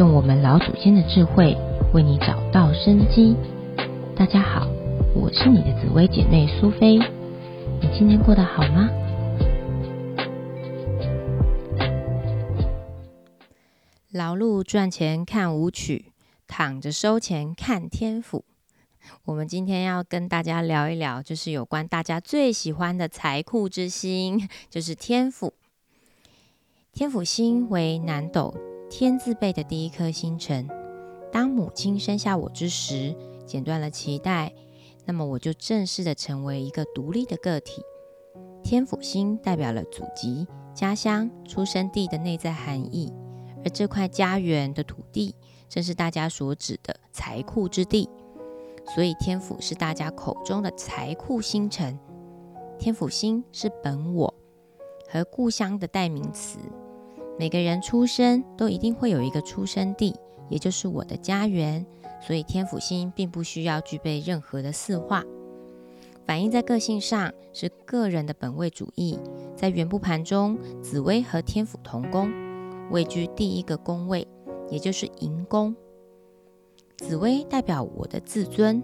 用我们老祖先的智慧为你找到生机。大家好，我是你的紫薇姐妹苏菲。你今天过得好吗？劳碌赚钱看舞曲，躺着收钱看天府。我们今天要跟大家聊一聊，就是有关大家最喜欢的财库之星，就是天府。天府星为南斗天字辈的第一颗星辰。当母亲生下我之时，剪断了脐带，那么我就正式的成为一个独立的个体。天府星代表了祖籍、家乡、出生地的内在含义，而这块家园的土地，正是大家所指的财库之地。所以天府是大家口中的财库星辰。天府星是本我和故乡的代名词。每个人出生都一定会有一个出生地，也就是我的家园。所以天府星并不需要具备任何的四化。反映在个性上是个人的本位主义。在原部盘中，紫薇和天府同宫，位居第一个宫位，也就是寅宫。紫薇代表我的自尊，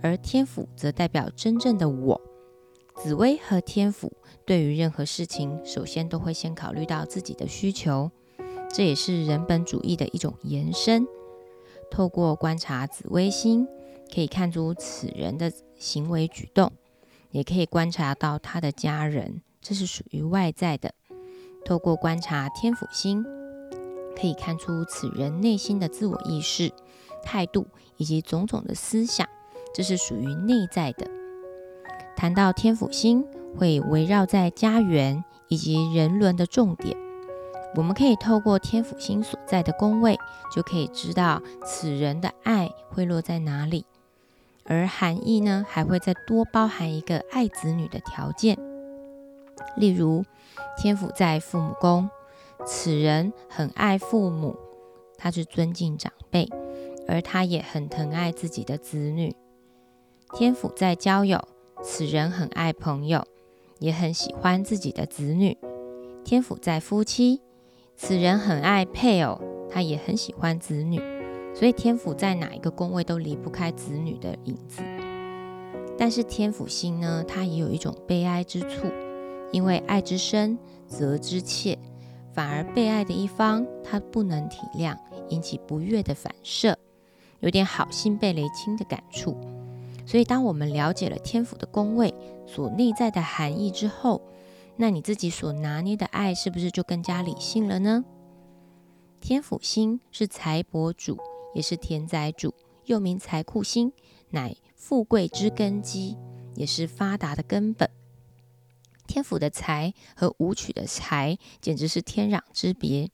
而天府则代表真正的我。紫薇和天府对于任何事情，首先都会先考虑到自己的需求，这也是人本主义的一种延伸。透过观察紫微星，可以看出此人的行为举动，也可以观察到他的家人，这是属于外在的。透过观察天府星，可以看出此人内心的自我意识、态度以及种种的思想，这是属于内在的。谈到天府星，会围绕在家园以及人伦的重点。我们可以透过天府星所在的宫位，就可以知道此人的爱会落在哪里。而含义呢，还会再多包含一个爱子女的条件。例如，天府在父母宫，此人很爱父母，他是尊敬长辈，而他也很疼爱自己的子女。天府在交友。此人很爱朋友，也很喜欢自己的子女。天府在夫妻，此人很爱配偶，他也很喜欢子女。所以天府在哪一个宫位都离不开子女的影子。但是天府星呢，它也有一种悲哀之处，因为爱之深责之切，反而被爱的一方他不能体谅，引起不悦的反射，有点好心被雷侵的感触。所以，当我们了解了天府的宫位所内在的含义之后，那你自己所拿捏的爱是不是就更加理性了呢？天府星是财帛主，也是田宅主，又名财库星，乃富贵之根基，也是发达的根本。天府的财和武曲的财简直是天壤之别。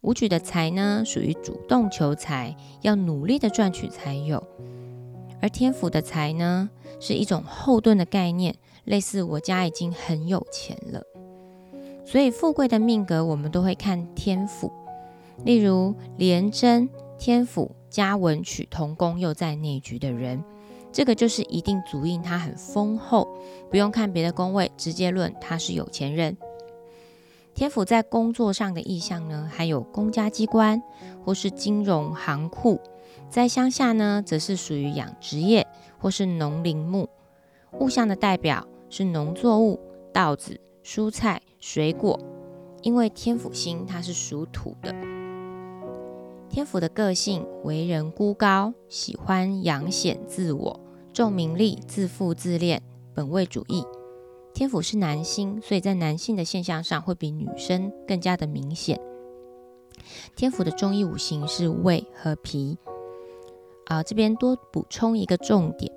武曲的财呢，属于主动求财，要努力的赚取才有。而天府的财呢，是一种后盾的概念，类似我家已经很有钱了，所以富贵的命格我们都会看天府。例如廉贞天府加文曲同宫又在内局的人，这个就是一定足印他很丰厚，不用看别的宫位，直接论他是有钱人。天府在工作上的意象呢，还有公家机关或是金融行库。在乡下呢，则是属于养殖业或是农林牧。物象的代表是农作物、稻子、蔬菜、水果。因为天府星它是属土的，天府的个性为人孤高，喜欢扬显自我，重名利，自负自恋，本位主义。天府是男星，所以在男性的现象上会比女生更加的明显。天府的中医五行是胃和脾。啊，这边多补充一个重点：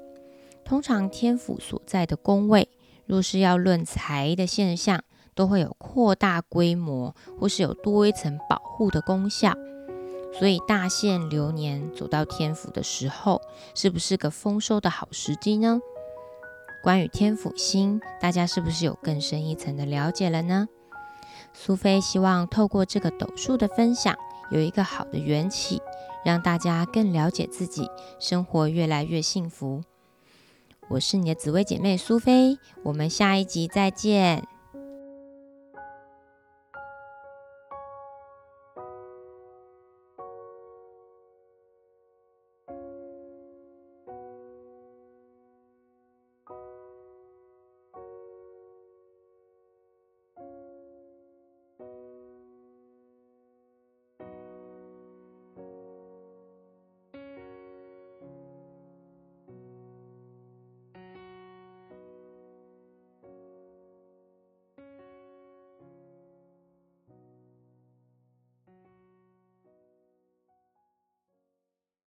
通常天府所在的宫位，若是要论财的现象，都会有扩大规模，或是有多一层保护的功效。所以大限流年走到天府的时候，是不是个丰收的好时机呢？关于天府星，大家是不是有更深一层的了解了呢？苏菲希望透过这个斗数的分享，有一个好的缘起。让大家更了解自己，生活越来越幸福。我是你的紫薇姐妹苏菲，我们下一集再见。